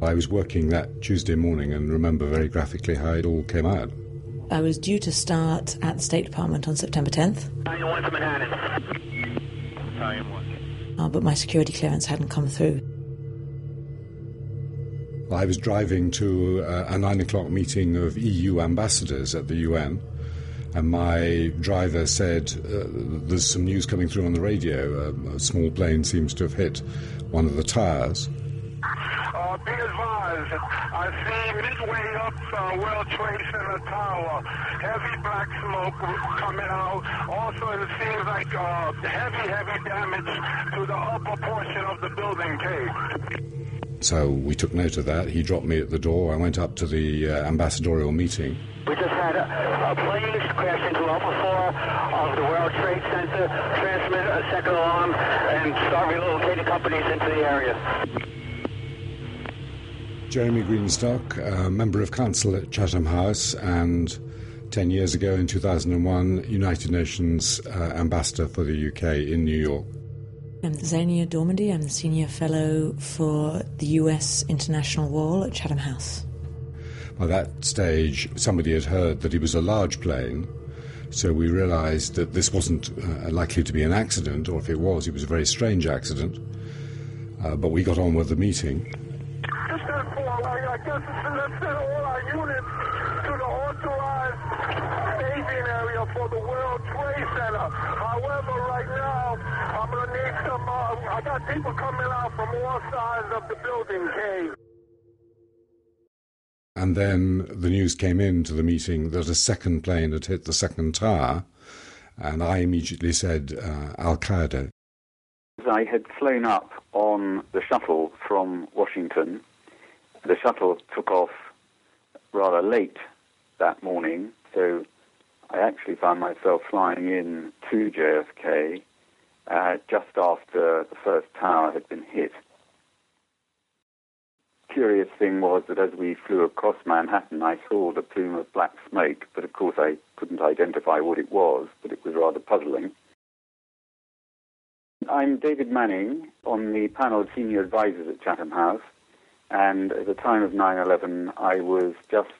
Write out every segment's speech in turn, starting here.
I was working that Tuesday morning and remember very graphically how it all came out. I was due to start at the State Department on September 10th. Uh, but my security clearance hadn't come through. I was driving to uh, a nine o'clock meeting of EU ambassadors at the UN, and my driver said, uh, There's some news coming through on the radio. Uh, a small plane seems to have hit one of the tires. Uh, I see midway up uh, World Trade Center Tower, heavy black smoke coming out. Also, it seems like uh, heavy, heavy damage to the upper portion of the building cave. So we took note of that. He dropped me at the door. I went up to the uh, ambassadorial meeting. We just had a, a plane crash into upper floor of the World Trade Center, transmit a second alarm, and start relocating companies into the area. Jeremy Greenstock, a member of council at Chatham House, and 10 years ago in 2001, United Nations uh, ambassador for the UK in New York. I'm Xenia Dormandy. I'm the Senior Fellow for the US International Role at Chatham House. By that stage, somebody had heard that it was a large plane, so we realised that this wasn't uh, likely to be an accident, or if it was, it was a very strange accident. Uh, but we got on with the meeting. All our units to the authorized staging area for the World Trade Center. However, right now, I'm going to need some, uh, I got people coming out from all sides of the building. And then the news came in to the meeting that a second plane had hit the second tower, and I immediately said uh, Al Qaeda. I had flown up on the shuttle from Washington. The shuttle took off rather late that morning, so I actually found myself flying in to JFK uh, just after the first tower had been hit. Curious thing was that as we flew across Manhattan, I saw the plume of black smoke, but of course I couldn't identify what it was, but it was rather puzzling. I'm David Manning on the panel of senior advisors at Chatham House, and at the time of 9 11, I was just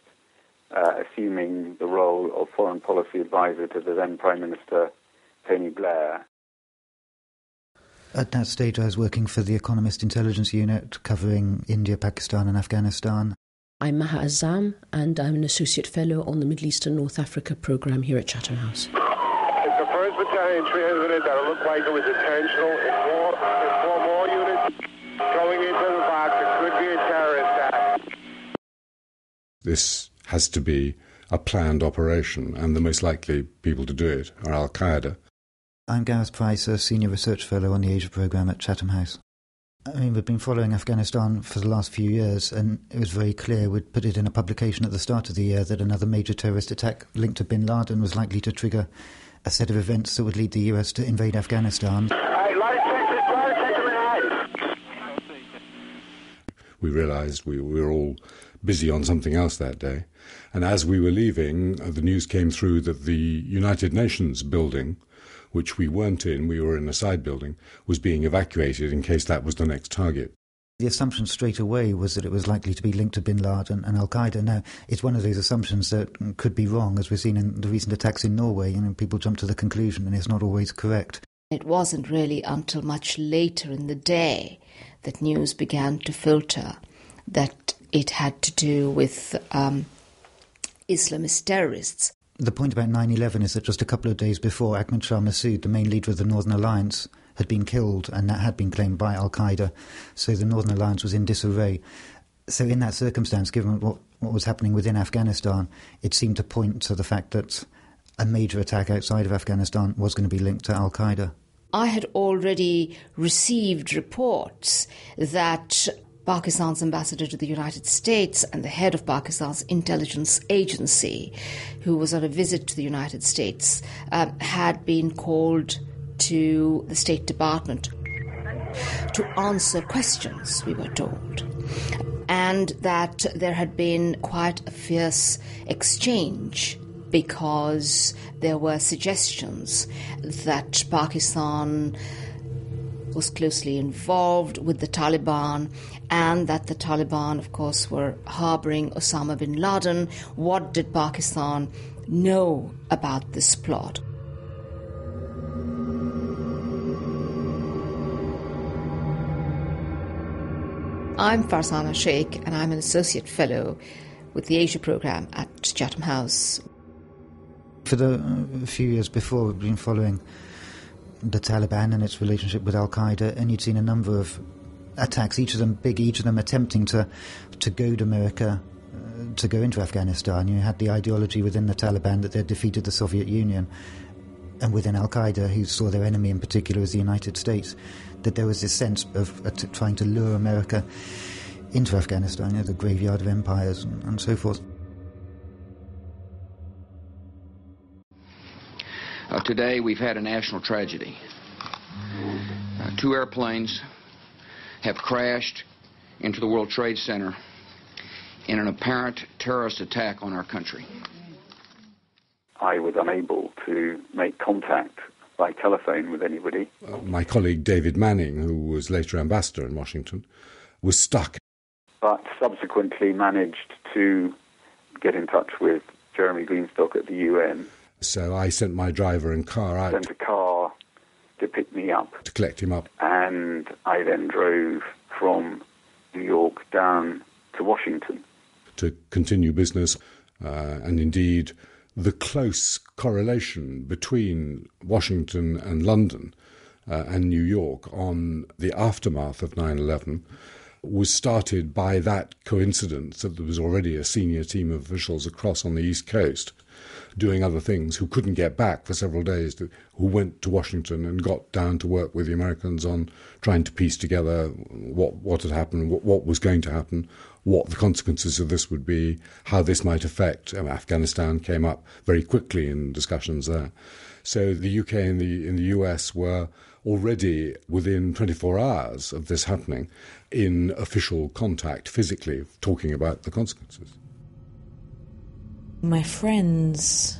uh, assuming the role of foreign policy advisor to the then Prime Minister Tony Blair. At that stage, I was working for the Economist Intelligence Unit covering India, Pakistan, and Afghanistan. I'm Maha Azzam, and I'm an Associate Fellow on the Middle East and North Africa programme here at Chatham House. It's the 1st Battalion transmitted that it looked like it was intentional. This has to be a planned operation, and the most likely people to do it are Al Qaeda. I'm Gareth Price, a Senior Research Fellow on the Asia Programme at Chatham House. I mean, we've been following Afghanistan for the last few years, and it was very clear we'd put it in a publication at the start of the year that another major terrorist attack linked to bin Laden was likely to trigger a set of events that would lead the US to invade Afghanistan. Hey, light attention, light attention Manhattan. We realised we, we were all busy on something else that day. And as we were leaving, uh, the news came through that the United Nations building, which we weren't in, we were in a side building, was being evacuated in case that was the next target. The assumption straight away was that it was likely to be linked to bin Laden and Al Qaeda. Now, it's one of those assumptions that could be wrong, as we've seen in the recent attacks in Norway. You know, people jump to the conclusion, and it's not always correct. It wasn't really until much later in the day that news began to filter that it had to do with um, Islamist terrorists. The point about 9 11 is that just a couple of days before, Ahmad Shah Massoud, the main leader of the Northern Alliance, had been killed, and that had been claimed by Al Qaeda. So the Northern Alliance was in disarray. So, in that circumstance, given what, what was happening within Afghanistan, it seemed to point to the fact that a major attack outside of Afghanistan was going to be linked to Al Qaeda. I had already received reports that Pakistan's ambassador to the United States and the head of Pakistan's intelligence agency, who was on a visit to the United States, um, had been called to the State Department to answer questions, we were told. And that there had been quite a fierce exchange because there were suggestions that Pakistan was closely involved with the Taliban and that the Taliban, of course, were harboring Osama bin Laden. What did Pakistan know about this plot? I'm Farzana Shaikh, and I'm an associate fellow with the Asia program at Chatham House. For the uh, few years before, we've been following the Taliban and its relationship with Al Qaeda, and you'd seen a number of attacks, each of them big, each of them attempting to to goad America uh, to go into Afghanistan. You had the ideology within the Taliban that they'd defeated the Soviet Union, and within Al Qaeda, who saw their enemy in particular as the United States that there was this sense of uh, trying to lure America into Afghanistan, you know, the graveyard of empires and, and so forth. Uh, today we've had a national tragedy. Uh, two airplanes have crashed into the World Trade Center in an apparent terrorist attack on our country. I was unable to make contact by telephone with anybody. Uh, my colleague David Manning, who was later ambassador in Washington, was stuck. But subsequently managed to get in touch with Jeremy Greenstock at the UN. So I sent my driver and car out. Sent a car to pick me up. To collect him up. And I then drove from New York down to Washington. To continue business. Uh, and indeed, the close correlation between Washington and London uh, and New York on the aftermath of 9 11 was started by that coincidence that there was already a senior team of officials across on the East Coast doing other things who couldn't get back for several days, who went to Washington and got down to work with the Americans on trying to piece together what, what had happened, what, what was going to happen, what the consequences of this would be, how this might affect. Um, Afghanistan came up very quickly in discussions there. So the UK and the in the US were already within 24 hours of this happening in official contact physically talking about the consequences. My friends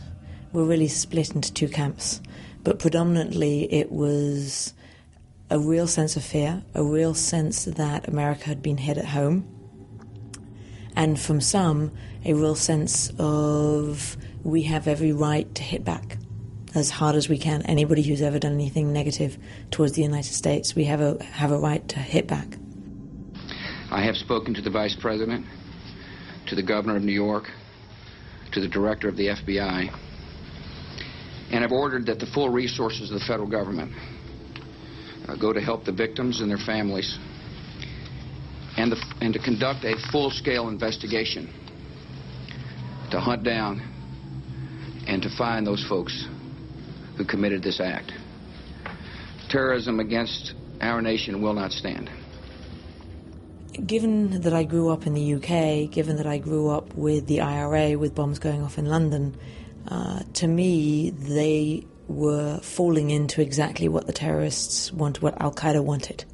were really split into two camps, but predominantly it was a real sense of fear, a real sense that America had been hit at home, and from some, a real sense of we have every right to hit back as hard as we can. Anybody who's ever done anything negative towards the United States, we have a have a right to hit back. I have spoken to the Vice President, to the Governor of New York, to the Director of the FBI, and have ordered that the full resources of the federal government uh, go to help the victims and their families and, the, and to conduct a full-scale investigation to hunt down and to find those folks who committed this act. Terrorism against our nation will not stand. Given that I grew up in the UK, given that I grew up with the IRA, with bombs going off in London, uh, to me, they were falling into exactly what the terrorists wanted, what Al Qaeda wanted.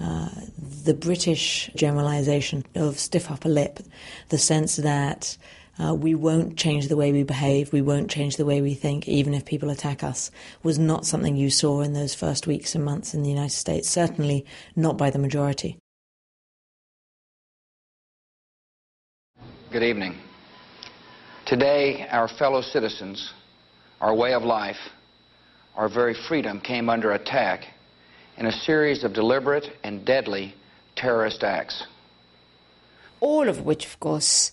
Uh, the British generalization of stiff upper lip, the sense that uh, we won't change the way we behave, we won't change the way we think, even if people attack us, was not something you saw in those first weeks and months in the United States, certainly not by the majority. Good evening. Today, our fellow citizens, our way of life, our very freedom came under attack in a series of deliberate and deadly terrorist acts. All of which, of course,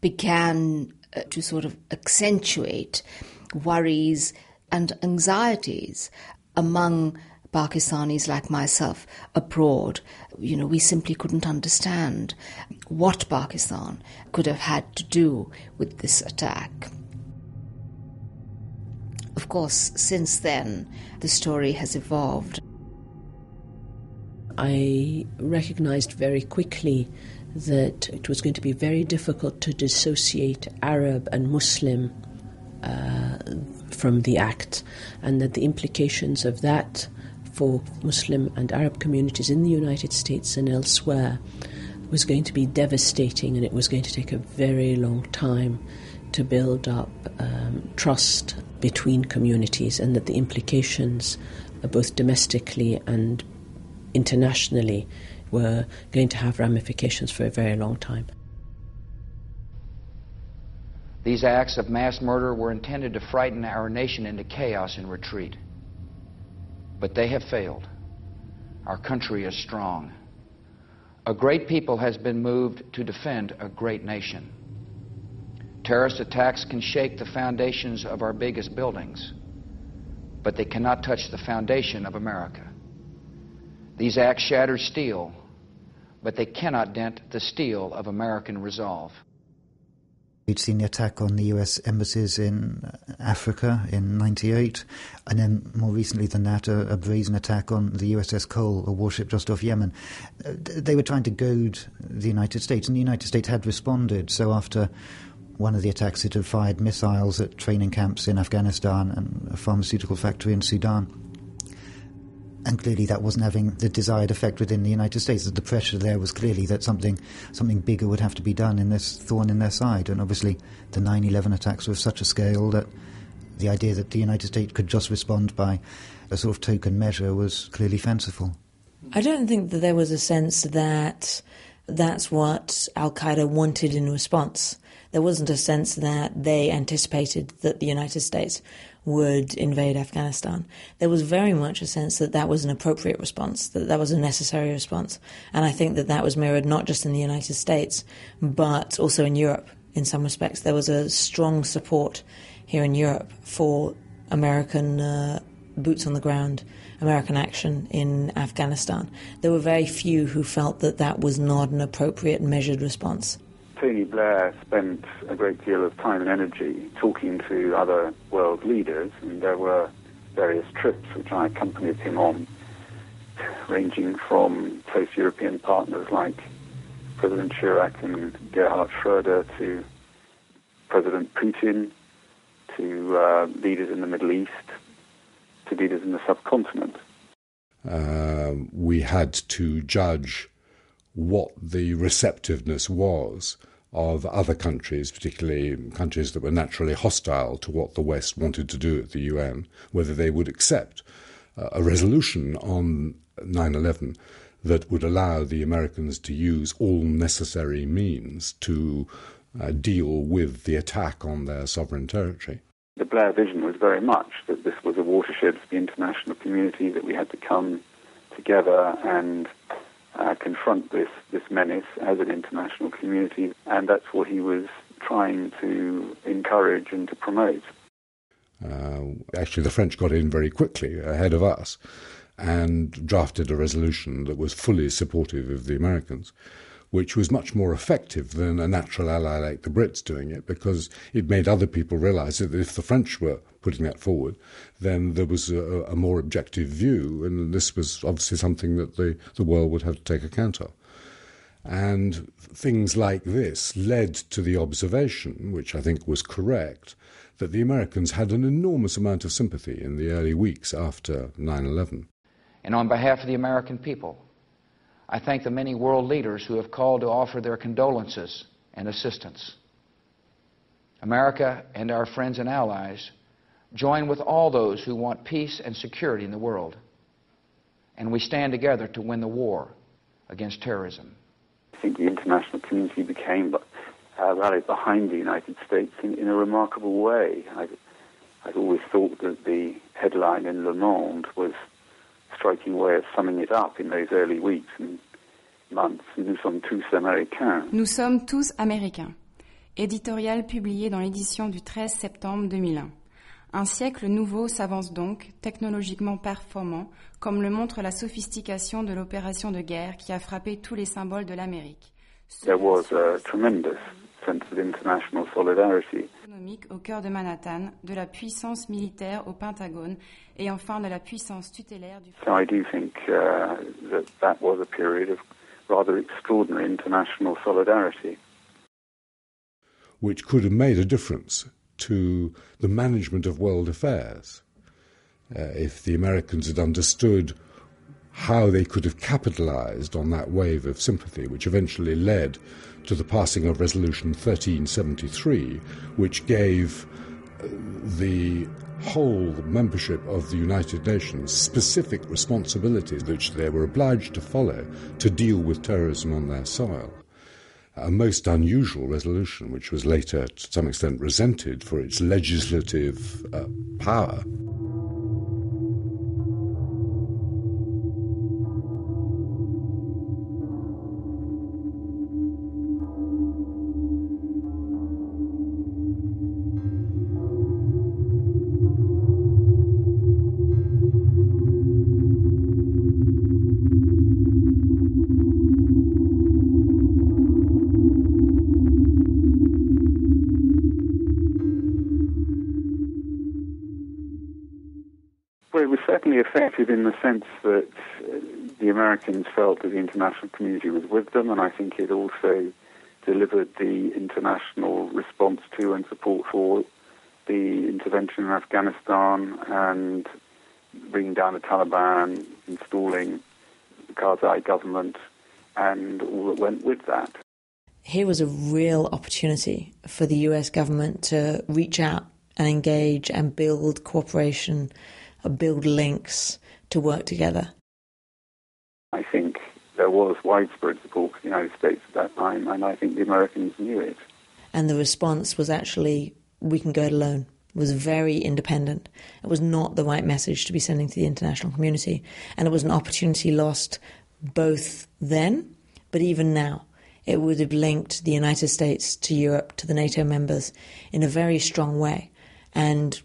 began uh, to sort of accentuate worries and anxieties among Pakistanis like myself abroad. You know, we simply couldn't understand what Pakistan could have had to do with this attack. Of course, since then, the story has evolved. I recognized very quickly that it was going to be very difficult to dissociate Arab and Muslim uh, from the act, and that the implications of that for Muslim and Arab communities in the United States and elsewhere was going to be devastating, and it was going to take a very long time to build up um, trust between communities, and that the implications uh, both domestically and internationally, were going to have ramifications for a very long time. These acts of mass murder were intended to frighten our nation into chaos and retreat. But they have failed. Our country is strong. A great people has been moved to defend a great nation. Terrorist attacks can shake the foundations of our biggest buildings, but they cannot touch the foundation of America. These acts shatter steel, but they cannot dent the steel of American resolve. We'd seen the attack on the US embassies in Africa in 98, and then more recently than that, a, a, brazen attack on the USS Cole, a warship just off Yemen. Uh, they were trying to goad the United States, and the United States had responded. So after one of the attacks, it had fired missiles at training camps in Afghanistan and a pharmaceutical factory in Sudan and clearly that wasn't having the desired effect within the United States. The pressure there was clearly that something something bigger would have to be done in this thorn in their side. And obviously, the 9/11 attacks were of such a scale that the idea that the United States could just respond by a sort of token measure was clearly fanciful. I don't think that there was a sense that that's what Al Qaeda wanted in response. There wasn't a sense that they anticipated that the United States would invade Afghanistan. There was very much a sense that that was an appropriate response, that that was a necessary response. And I think that that was mirrored not just in the United States, but also in Europe in some respects. There was a strong support here in Europe for American uh, boots on the ground, American action in Afghanistan. There were very few who felt that that was not an appropriate measured response. Tony Blair spent a great deal of time and energy talking to other world leaders, and there were various trips which I accompanied him on, ranging from close European partners like President Chirac and Gerhard Schroeder to President Putin, to uh, leaders in the Middle East, to leaders in the subcontinent. Uh, we had to judge what the receptiveness was of other countries, particularly countries that were naturally hostile to what the West wanted to do at the UN, whether they would accept uh, a resolution on 9 11 that would allow the Americans to use all necessary means to uh, deal with the attack on their sovereign territory. The Blair vision was very much that this was a watershed for the international community, that we had to come together and uh, confront this, this menace as an international community, and that's what he was trying to encourage and to promote. Uh, actually, the French got in very quickly ahead of us and drafted a resolution that was fully supportive of the Americans which was much more effective than a natural ally like the Brits doing it because it made other people realize that if the French were putting that forward, then there was a, a more objective view, and this was obviously something that the, the world would have to take account of. And things like this led to the observation, which I think was correct, that the Americans had an enormous amount of sympathy in the early weeks after 9 11. And on behalf of the American people, I thank the many world leaders who have called to offer their condolences and assistance. America and our friends and allies join with all those who want peace and security in the world. And we stand together to win the war against terrorism. I think the international community became uh, rallied behind the United States in, in a remarkable way. I, I'd always thought that the headline in Le Monde was striking way of summing it up in those early weeks and months. Nous sommes tous américains. Nous sommes tous américains. Éditorial publié dans l'édition du 13 septembre 2001. Un siècle nouveau s'avance donc, technologiquement performant, comme le montre la sophistication de l'opération de guerre qui a frappé tous les symboles de l'Amérique. There was a tremendous sense of international solidarity. au cœur de Manhattan, de la puissance militaire au Pentagone et enfin de la puissance tutélaire du. So I do think uh, that that was a period of rather extraordinary international solidarity. Which could have made a difference to the management of world affairs. Uh, if the Americans had understood how they could have capitalized on that wave of sympathy, which eventually led to the passing of Resolution 1373, which gave the whole membership of the United Nations specific responsibilities which they were obliged to follow to deal with terrorism on their soil. A most unusual resolution, which was later, to some extent, resented for its legislative uh, power. Sense that uh, the Americans felt that the international community was with them, and I think it also delivered the international response to and support for the intervention in Afghanistan and bringing down the Taliban, installing the Karzai government, and all that went with that. Here was a real opportunity for the US government to reach out and engage and build cooperation build links to work together? I think there was widespread support for the United States at that time, and I think the Americans knew it. And the response was actually, we can go it alone. It was very independent. It was not the right message to be sending to the international community. And it was an opportunity lost both then, but even now. It would have linked the United States to Europe, to the NATO members, in a very strong way. And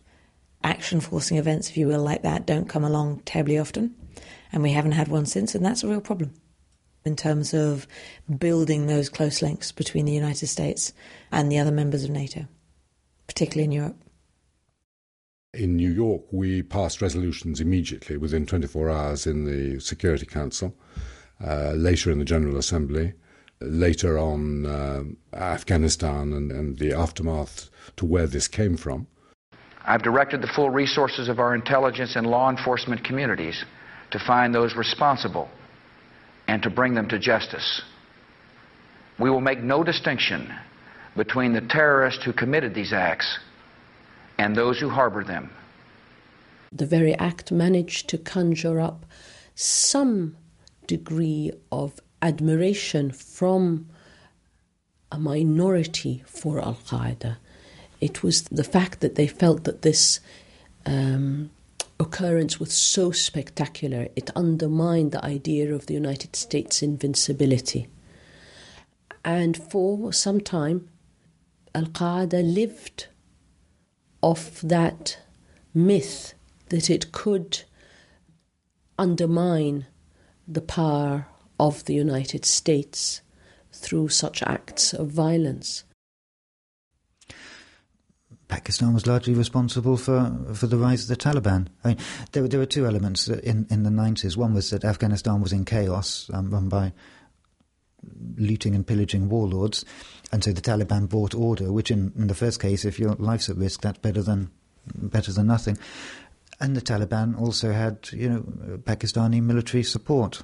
action forcing events, if you will, like that don't come along terribly often. And we haven't had one since, and that's a real problem in terms of building those close links between the United States and the other members of NATO, particularly in Europe. In New York, we passed resolutions immediately within 24 hours in the Security Council, uh, later in the General Assembly, later on uh, Afghanistan and, and the aftermath to where this came from. I've directed the full resources of our intelligence and law enforcement communities to find those responsible and to bring them to justice. We will make no distinction between the terrorists who committed these acts and those who harbor them. The very act managed to conjure up some degree of admiration from a minority for Al Qaeda it was the fact that they felt that this um, occurrence was so spectacular, it undermined the idea of the United States' invincibility. And for some time, Al Qaeda lived off that myth that it could undermine the power of the United States through such acts of violence. Pakistan was largely responsible for, for the rise of the Taliban. I mean, there, there were two elements in, in the 90s. One was that Afghanistan was in chaos, um, run by looting and pillaging warlords, and so the Taliban brought order, which in, in the first case, if your life's at risk, that's better than, better than nothing. And the Taliban also had, you know, Pakistani military support.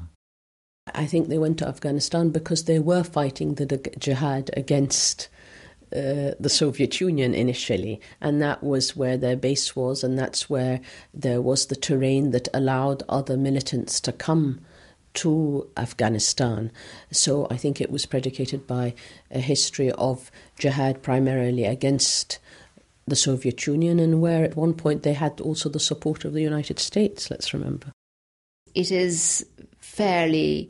I think they went to Afghanistan because they were fighting the jihad against uh, the Soviet Union initially, and that was where their base was, and that's where there was the terrain that allowed other militants to come to Afghanistan. So I think it was predicated by a history of jihad primarily against the Soviet Union, and where at one point they had also the support of the United States, let's remember. It is fairly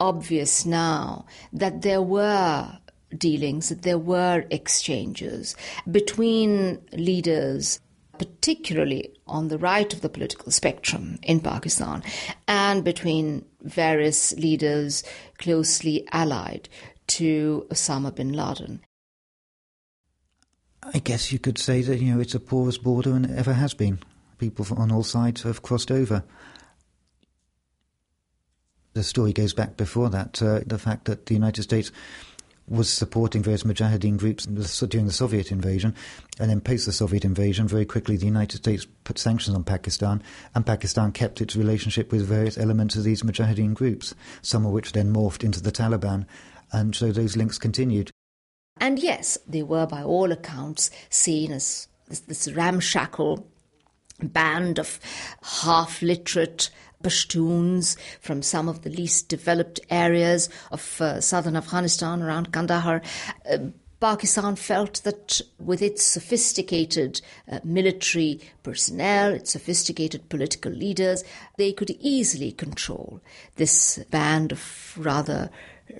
obvious now that there were dealings, that there were exchanges between leaders, particularly on the right of the political spectrum in Pakistan, and between various leaders closely allied to Osama bin Laden. I guess you could say that you know it's a porous border and it ever has been. People on all sides have crossed over. The story goes back before that. Uh, the fact that the United States was supporting various Mujahideen groups during the Soviet invasion. And then post the Soviet invasion, very quickly the United States put sanctions on Pakistan, and Pakistan kept its relationship with various elements of these Mujahideen groups, some of which then morphed into the Taliban. And so those links continued. And yes, they were by all accounts seen as this, this ramshackle band of half literate Pashtuns from some of the least developed areas of uh, southern Afghanistan around Kandahar. Uh, Pakistan felt that with its sophisticated uh, military personnel, its sophisticated political leaders, they could easily control this band of rather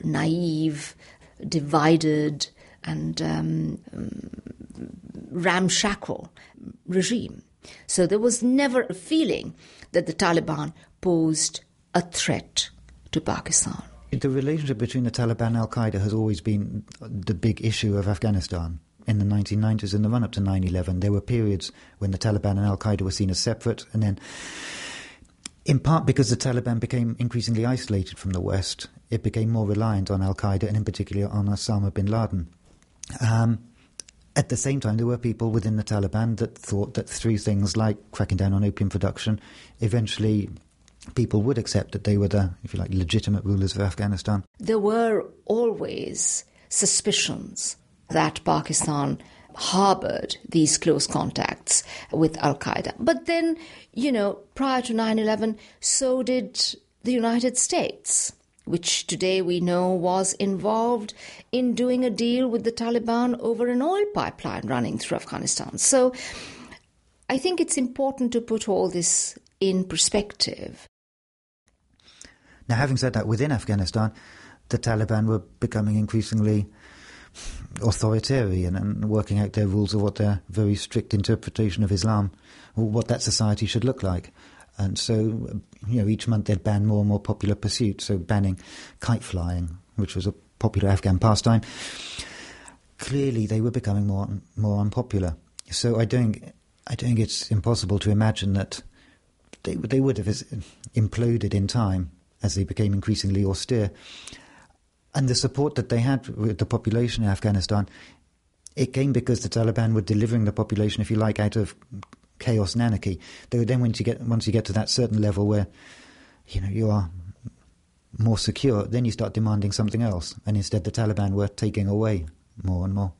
naive, divided, and um, ramshackle regime. So there was never a feeling that the Taliban posed a threat to Pakistan. The relationship between the Taliban and Al Qaeda has always been the big issue of Afghanistan. In the 1990s, in the run up to 9 11, there were periods when the Taliban and Al Qaeda were seen as separate, and then, in part because the Taliban became increasingly isolated from the West, it became more reliant on Al Qaeda and, in particular, on Osama bin Laden. Um, at the same time, there were people within the Taliban that thought that through things like cracking down on opium production, eventually people would accept that they were the, if you like, legitimate rulers of Afghanistan. There were always suspicions that Pakistan harbored these close contacts with Al Qaeda. But then, you know, prior to 9 11, so did the United States which today we know was involved in doing a deal with the Taliban over an oil pipeline running through Afghanistan. So I think it's important to put all this in perspective. Now, having said that, within Afghanistan, the Taliban were becoming increasingly authoritarian and working out their rules of what their very strict interpretation of Islam, what that society should look like. And so, you know, each month they'd ban more and more popular pursuits. So banning kite flying, which was a popular Afghan pastime. Clearly, they were becoming more and more unpopular. So I don't I don't think it's impossible to imagine that they they would have imploded in time as they became increasingly austere. And the support that they had with the population in Afghanistan, it came because the Taliban were delivering the population, if you like, out of chaos and anarchy. Then, once you get once you get to that certain level where you know you are more secure, then you start demanding something else, and instead the Taliban were taking away more and more.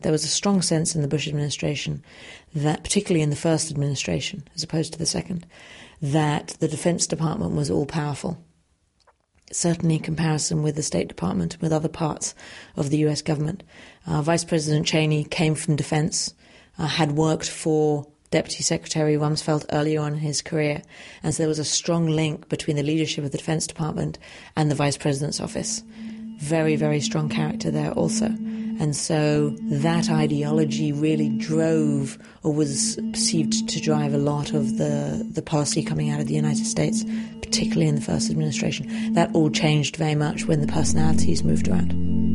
There was a strong sense in the Bush administration that, particularly in the first administration, as opposed to the second, that the Defense Department was all powerful. Certainly, in comparison with the State Department, and with other parts of the US government. Uh, Vice President Cheney came from defense uh, had worked for Deputy Secretary Rumsfeld earlier on in his career, and so there was a strong link between the leadership of the Defense Department and the Vice President's office. Very, very strong character there also. And so that ideology really drove, or was perceived to drive, a lot of the, the policy coming out of the United States, particularly in the first administration. That all changed very much when the personalities moved around.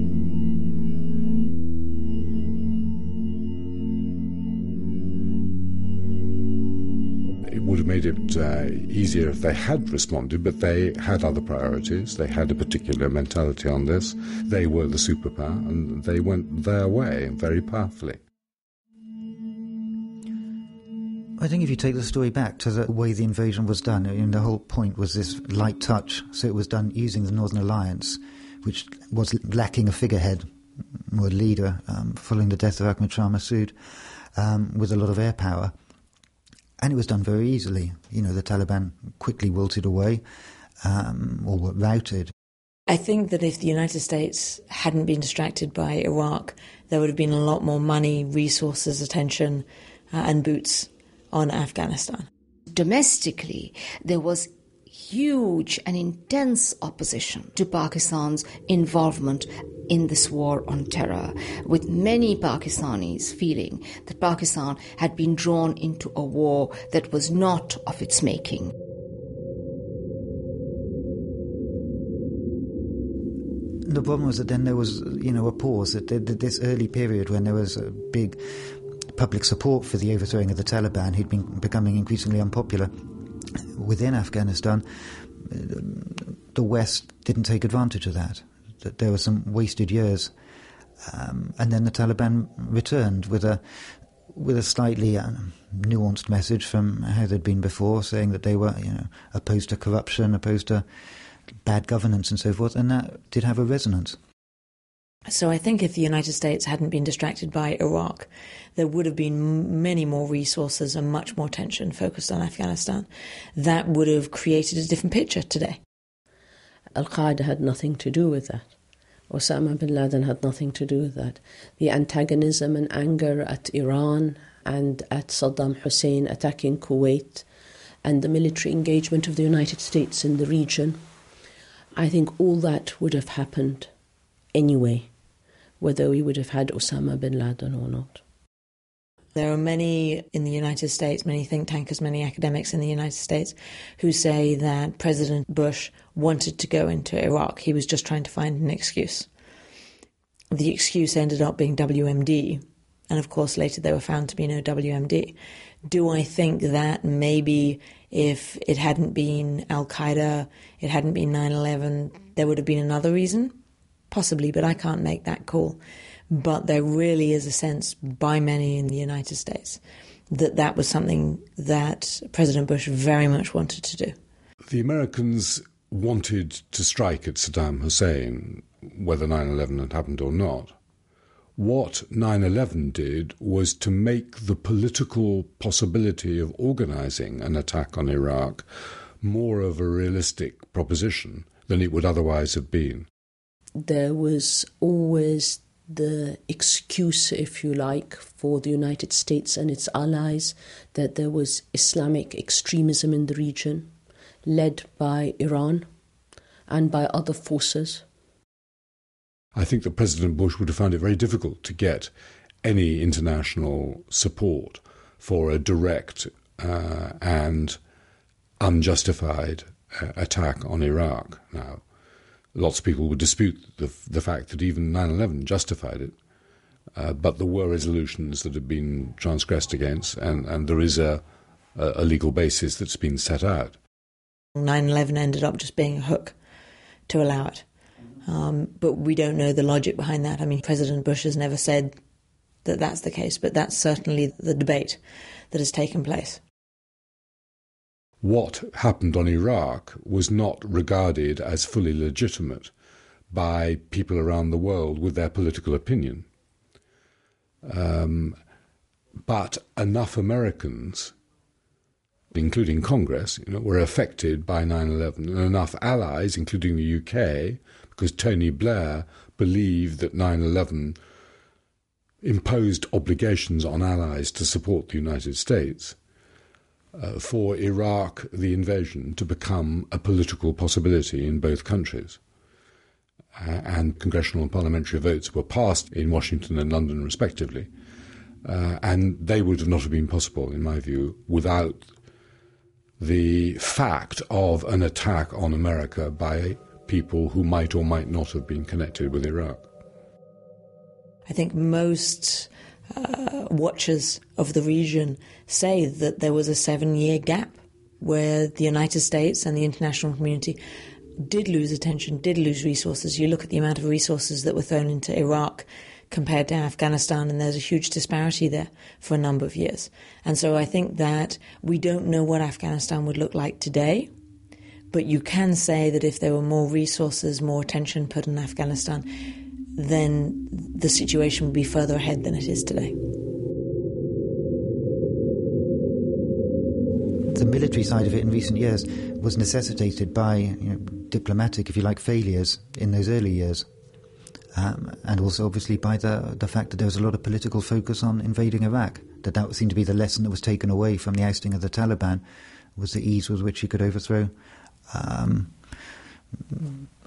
Have made it uh, easier if they had responded, but they had other priorities. They had a particular mentality on this. They were the superpower, and they went their way very powerfully. I think if you take the story back to the way the invasion was done, I mean, the whole point was this light touch. So it was done using the Northern Alliance, which was lacking a figurehead or a leader um, following the death of Ahmad Shah Massoud, um, with a lot of air power and it was done very easily. You know, the Taliban quickly wilted away um, or were routed. I think that if the United States hadn't been distracted by Iraq, there would have been a lot more money, resources, attention, uh, and boots on Afghanistan. Domestically, there was huge and intense opposition to Pakistan's involvement in this war on terror, with many Pakistanis feeling that Pakistan had been drawn into a war that was not of its making. The problem was that then there was, you know, a pause at this early period when there was a big public support for the overthrowing of the Taliban, who'd been becoming increasingly unpopular within Afghanistan, the West didn't take advantage of that. That there were some wasted years, um, and then the Taliban returned with a with a slightly uh, nuanced message from how they'd been before, saying that they were you know opposed to corruption, opposed to bad governance, and so forth, and that did have a resonance. So I think if the United States hadn't been distracted by Iraq, there would have been many more resources and much more tension focused on Afghanistan. That would have created a different picture today. Al Qaeda had nothing to do with that. Osama bin Laden had nothing to do with that. The antagonism and anger at Iran and at Saddam Hussein attacking Kuwait and the military engagement of the United States in the region, I think all that would have happened anyway, whether we would have had Osama bin Laden or not. There are many in the United States, many think tankers, many academics in the United States who say that President Bush wanted to go into Iraq. He was just trying to find an excuse. The excuse ended up being WMD, and of course, later there were found to be no WMD. Do I think that maybe if it hadn't been Al Qaeda, it hadn't been 9 11, there would have been another reason? Possibly, but I can't make that call. But there really is a sense by many in the United States that that was something that President Bush very much wanted to do. The Americans wanted to strike at Saddam Hussein, whether 9 11 had happened or not. What 9 11 did was to make the political possibility of organizing an attack on Iraq more of a realistic proposition than it would otherwise have been. There was always the excuse, if you like, for the United States and its allies that there was Islamic extremism in the region, led by Iran and by other forces. I think that President Bush would have found it very difficult to get any international support for a direct uh, and unjustified uh, attack on Iraq now lots of people would dispute the, the fact that even 9 11 justified it. Uh, but there were resolutions that have been transgressed against, and, and there is a, a, legal basis that's been set out. 9 11 ended up just being a hook to allow it. Um, but we don't know the logic behind that. I mean, President Bush has never said that that's the case, but that's certainly the debate that has taken place what happened on Iraq was not regarded as fully legitimate by people around the world with their political opinion. Um, but enough Americans, including Congress, you know, were affected by 9 11, and enough allies, including the UK, because Tony Blair believed that 9 11 imposed obligations on allies to support the United States uh, for Iraq, the invasion, to become a political possibility in both countries. Uh, and congressional and parliamentary votes were passed in Washington and London, respectively. Uh, and they would have not have been possible, in my view, without the fact of an attack on America by people who might or might not have been connected with Iraq. I think most uh, watchers of the region say that there was a seven year gap where the United States and the international community did lose attention, did lose resources. You look at the amount of resources that were thrown into Iraq compared to Afghanistan, and there's a huge disparity there for a number of years. And so I think that we don't know what Afghanistan would look like today, but you can say that if there were more resources, more attention put in Afghanistan, then the situation would be further ahead than it is today. The military side of it in recent years was necessitated by you know, diplomatic, if you like, failures in those early years. Um, and also obviously by the the fact that there was a lot of political focus on invading Iraq. That that seemed to be the lesson that was taken away from the ousting of the Taliban, was the ease with which he could overthrow um,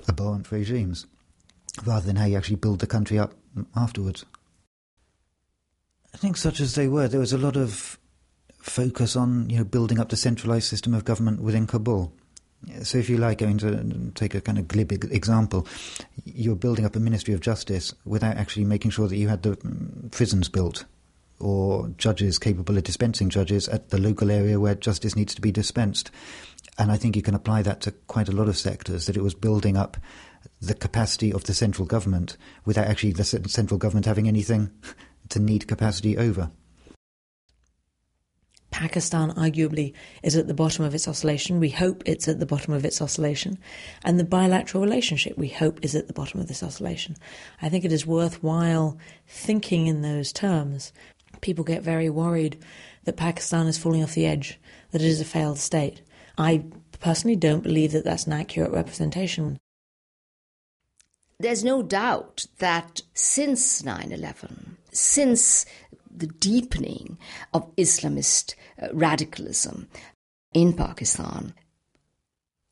abhorrent regimes rather than how you actually build the country up afterwards. I think, such as they were, there was a lot of focus on you know building up the centralized system of government within Kabul. So, if you like, I going to take a kind of glib example, you're building up a Ministry of Justice without actually making sure that you had the mm, prisons built or judges capable of dispensing judges at the local area where justice needs to be dispensed. And I think you can apply that to quite a lot of sectors, that it was building up the capacity of the central government without actually the central government having anything to need capacity over. Pakistan arguably is at the bottom of its oscillation. We hope it's at the bottom of its oscillation. And the bilateral relationship, we hope, is at the bottom of this oscillation. I think it is worthwhile thinking in those terms. People get very worried that Pakistan is falling off the edge, that it is a failed state. I personally don't believe that that's an accurate representation. There's no doubt that since 9 11, since the deepening of Islamist uh, radicalism in Pakistan,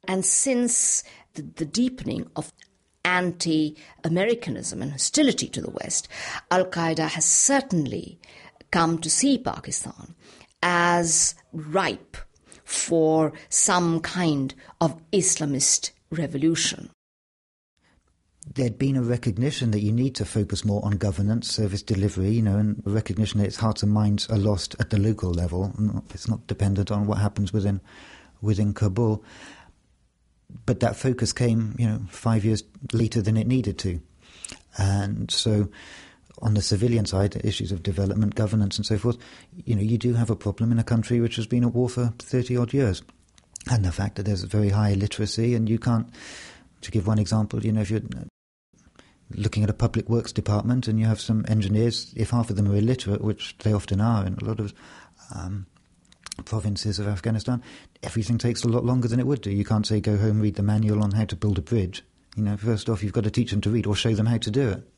and since the, the deepening of anti Americanism and hostility to the West, Al Qaeda has certainly come to see Pakistan as ripe for some kind of Islamist revolution there'd been a recognition that you need to focus more on governance, service delivery, you know, and recognition that its hearts and minds are lost at the local level. It's not dependent on what happens within within Kabul. But that focus came, you know, five years later than it needed to. And so on the civilian side, issues of development, governance and so forth, you know, you do have a problem in a country which has been at war for 30 odd years. And the fact that there's a very high illiteracy and you can't, to give one example, you know, if you're looking at a public works department and you have some engineers, if half of them are illiterate, which they often are in a lot of um, provinces of Afghanistan, everything takes a lot longer than it would do. You can't say go home, read the manual on how to build a bridge. You know, first off, you've got to teach them to read or show them how to do it.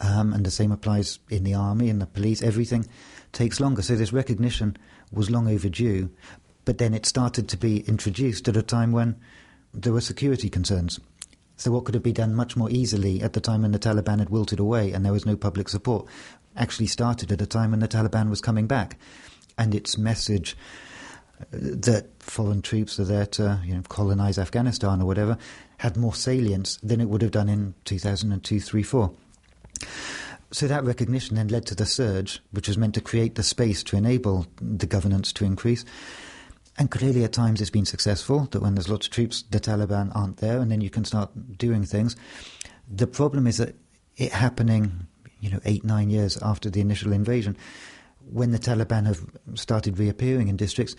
Um, and the same applies in the army, in the police. Everything takes longer. So this recognition was long overdue, but then it started to be introduced at a time when there were security concerns. So, what could have been done much more easily at the time when the Taliban had wilted away and there was no public support actually started at a time when the Taliban was coming back. And its message uh, that foreign troops are there to you know, colonize Afghanistan or whatever had more salience than it would have done in 2002 3 4. So that recognition then led to the surge, which was meant to create the space to enable the governance to increase. And clearly, at times, it's been successful that when there's lots of troops, the Taliban aren't there, and then you can start doing things. The problem is that it happening, you know, eight, nine years after the initial invasion, when the Taliban have started reappearing in districts,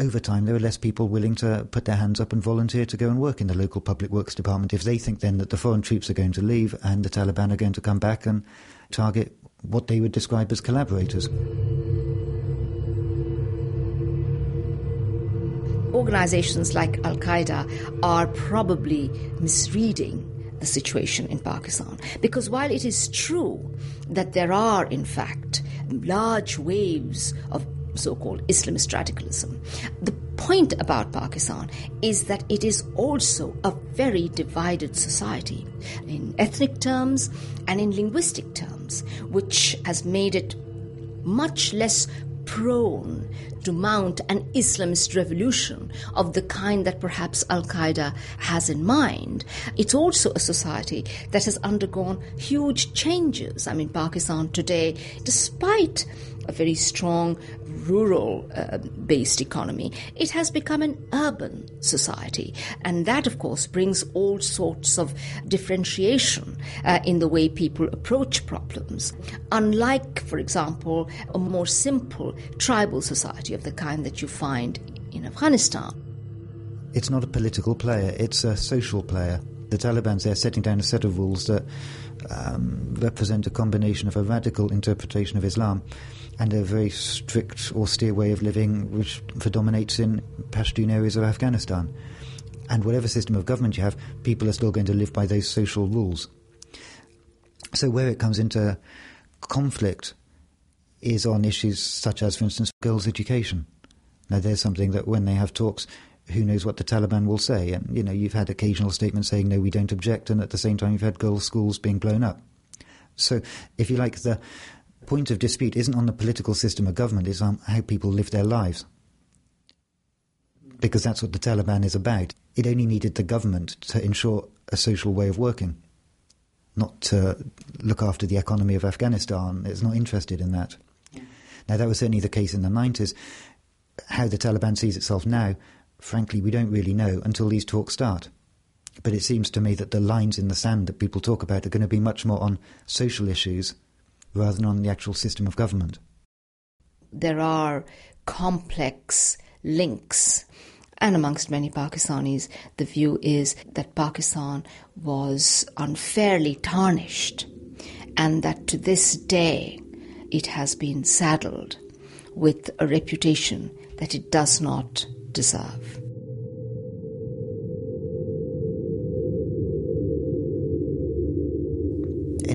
over time there are less people willing to put their hands up and volunteer to go and work in the local public works department if they think then that the foreign troops are going to leave and the Taliban are going to come back and target what they would describe as collaborators. Organizations like Al Qaeda are probably misreading the situation in Pakistan. Because while it is true that there are, in fact, large waves of so called Islamist radicalism, the point about Pakistan is that it is also a very divided society in ethnic terms and in linguistic terms, which has made it much less prone to mount an Islamist revolution of the kind that perhaps Al Qaeda has in mind. It's also a society that has undergone huge changes. I mean, Pakistan today, despite a very strong rural uh, based economy, it has become an urban society. And that, of course, brings all sorts of differentiation uh, in the way people approach problems. Unlike, for example, a more simple tribal society of the kind that you find in Afghanistan. It's not a political player, it's a social player. The Taliban's there setting down a set of rules that um, represent a combination of a radical interpretation of Islam and a very strict, austere way of living which predominates in Pashtun areas of Afghanistan. And whatever system of government you have, people are still going to live by those social rules. So where it comes into conflict is on issues such as, for instance, girls' education. Now, there's something that when they have talks, who knows what the Taliban will say? And, you know, you've had occasional statements saying, no, we don't object, and at the same time, you've had girls' schools being blown up. So, if you like, the, point of dispute isn't on the political system of government, it's on how people live their lives. Because that's what the Taliban is about. It only needed the government to ensure a social way of working, not to look after the economy of Afghanistan. It's not interested in that. Now, that was certainly the case in the 90s. How the Taliban sees itself now, frankly, we don't really know until these talks start. But it seems to me that the lines in the sand that people talk about are going to be much more on social issues rather than on the actual system of government. There are complex links. And amongst many Pakistanis, the view is that Pakistan was unfairly tarnished and that to this day it has been saddled with a reputation that it does not deserve.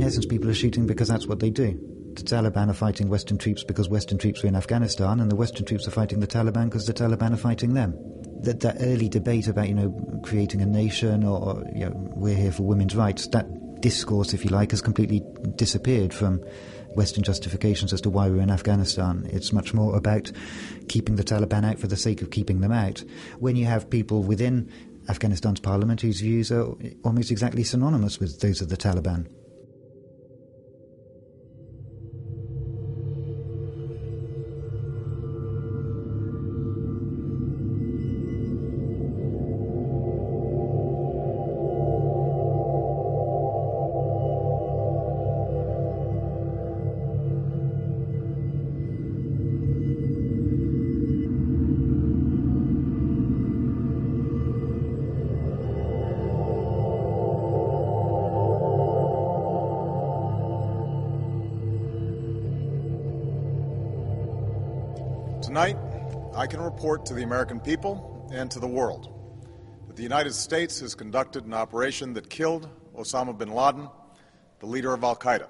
In essence, people are shooting because that's what they do. The Taliban are fighting Western troops because Western troops are in Afghanistan, and the Western troops are fighting the Taliban because the Taliban are fighting them. That, that early debate about, you know, creating a nation or, you know, we're here for women's rights, that discourse, if you like, has completely disappeared from Western justifications as to why we're in Afghanistan. It's much more about keeping the Taliban out for the sake of keeping them out. When you have people within Afghanistan's parliament whose views are almost exactly synonymous with those of the Taliban. Report to the American people and to the world that the United States has conducted an operation that killed Osama bin Laden, the leader of Al Qaeda,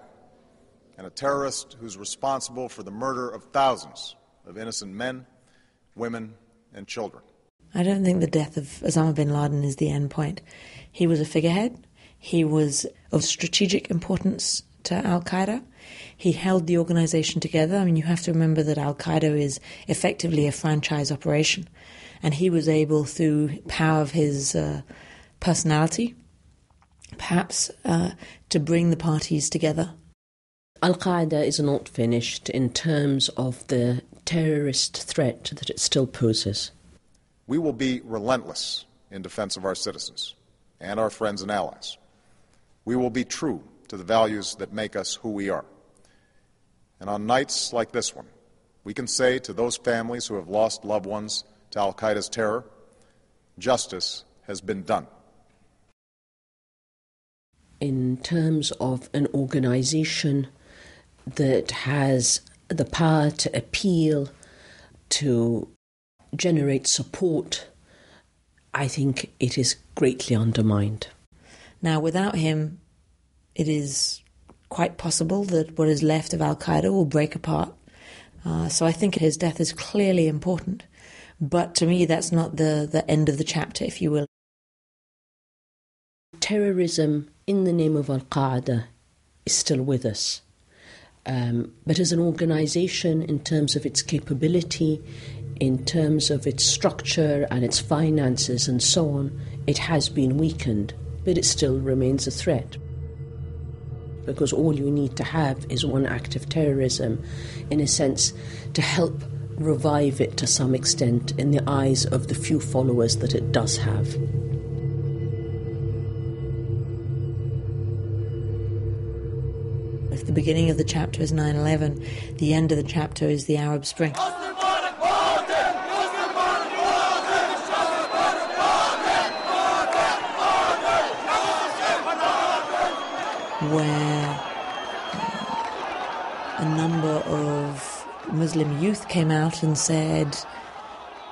and a terrorist who's responsible for the murder of thousands of innocent men, women, and children. I don't think the death of Osama bin Laden is the end point. He was a figurehead. He was of strategic importance to Al Qaeda. He held the organization together. I mean, you have to remember that Al Qaeda is effectively a franchise operation, and he was able, through power of his uh, personality, perhaps uh, to bring the parties together. Al Qaeda is not finished in terms of the terrorist threat that it still poses. We will be relentless in defense of our citizens and our friends and allies. We will be true to the values that make us who we are. And on nights like this one, we can say to those families who have lost loved ones to Al Qaeda's terror, justice has been done. In terms of an organization that has the power to appeal, to generate support, I think it is greatly undermined. Now, without him, it is quite possible that what is left of Al Qaeda will break apart. Uh, so I think his death is clearly important. But to me, that's not the, the end of the chapter, if you will. Terrorism in the name of Al Qaeda is still with us. Um, but as an organization, in terms of its capability, in terms of its structure and its finances and so on, it has been weakened, but it still remains a threat because all you need to have is one act of terrorism, in a sense, to help revive it to some extent in the eyes of the few followers that it does have. If the beginning of the chapter is 9 11, the end of the chapter is the Arab Spring. Where a number of Muslim youth came out and said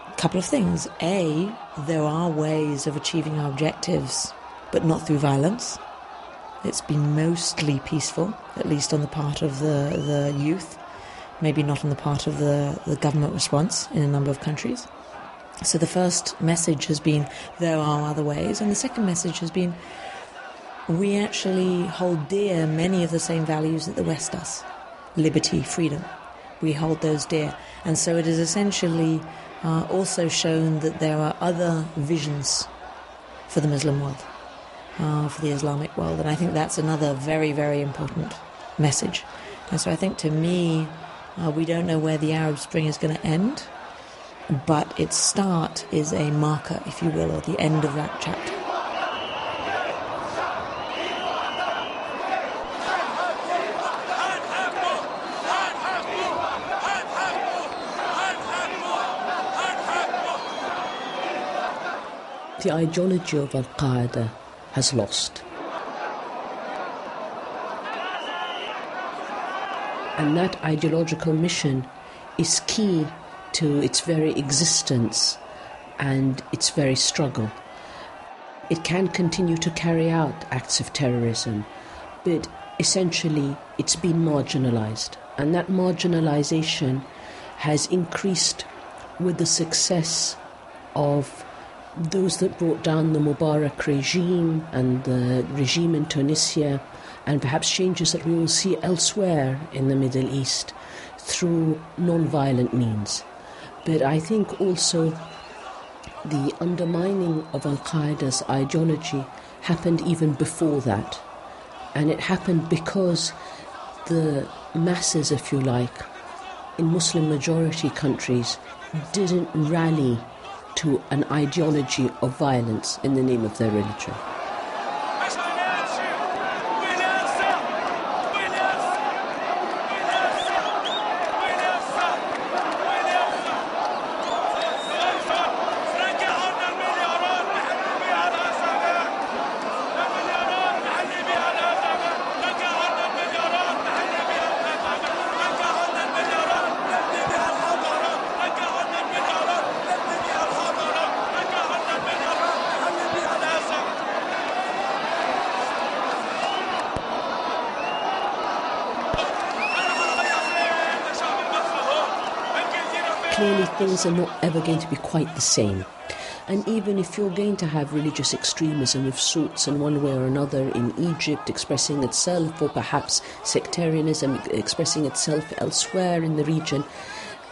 a couple of things. A, there are ways of achieving our objectives, but not through violence. It's been mostly peaceful, at least on the part of the, the youth, maybe not on the part of the, the government response in a number of countries. So the first message has been there are other ways, and the second message has been we actually hold dear many of the same values that the West does liberty, freedom. We hold those dear. And so it is essentially uh, also shown that there are other visions for the Muslim world, uh, for the Islamic world. And I think that's another very, very important message. And so I think to me, uh, we don't know where the Arab Spring is going to end, but its start is a marker, if you will, or the end of that chapter. The ideology of Al Qaeda has lost. And that ideological mission is key to its very existence and its very struggle. It can continue to carry out acts of terrorism, but essentially it's been marginalized. And that marginalization has increased with the success of those that brought down the Mubarak regime and the regime in Tunisia, and perhaps changes that we will see elsewhere in the Middle East through non violent means. But I think also the undermining of Al Qaeda's ideology happened even before that. And it happened because the masses, if you like, in Muslim majority countries didn't rally to an ideology of violence in the name of their religion. Things are not ever going to be quite the same. And even if you're going to have religious extremism of sorts in one way or another in Egypt expressing itself, or perhaps sectarianism expressing itself elsewhere in the region,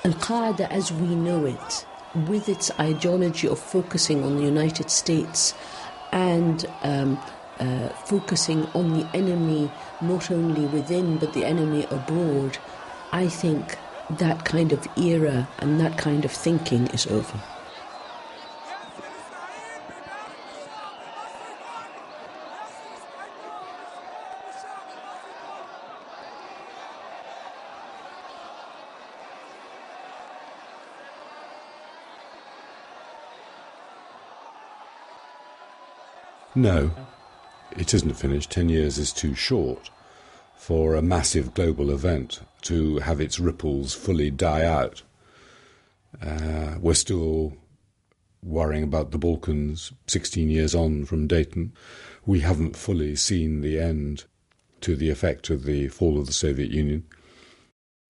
Al Qaeda as we know it, with its ideology of focusing on the United States and um, uh, focusing on the enemy not only within but the enemy abroad, I think that kind of era and that kind of thinking is over. No, it isn't finished. Ten years is too short for a massive global event to have its ripples fully die out. Uh, we're still worrying about the Balkans 16 years on from Dayton. We haven't fully seen the end to the effect of the fall of the Soviet Union.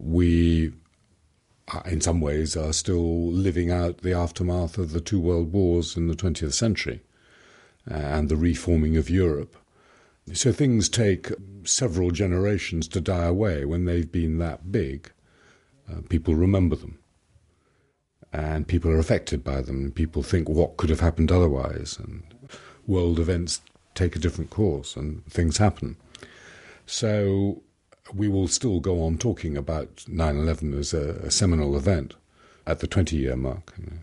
We, uh, in some ways, are still living out the aftermath of the two world wars in the 20th century uh, and the reforming of Europe. So things take several generations to die away when they've been that big. Uh, people remember them. And people are affected by them. People think what could have happened otherwise. And world events take a different course and things happen. So we will still go on talking about 9 11 as a, a seminal event at the 20 year mark. You know.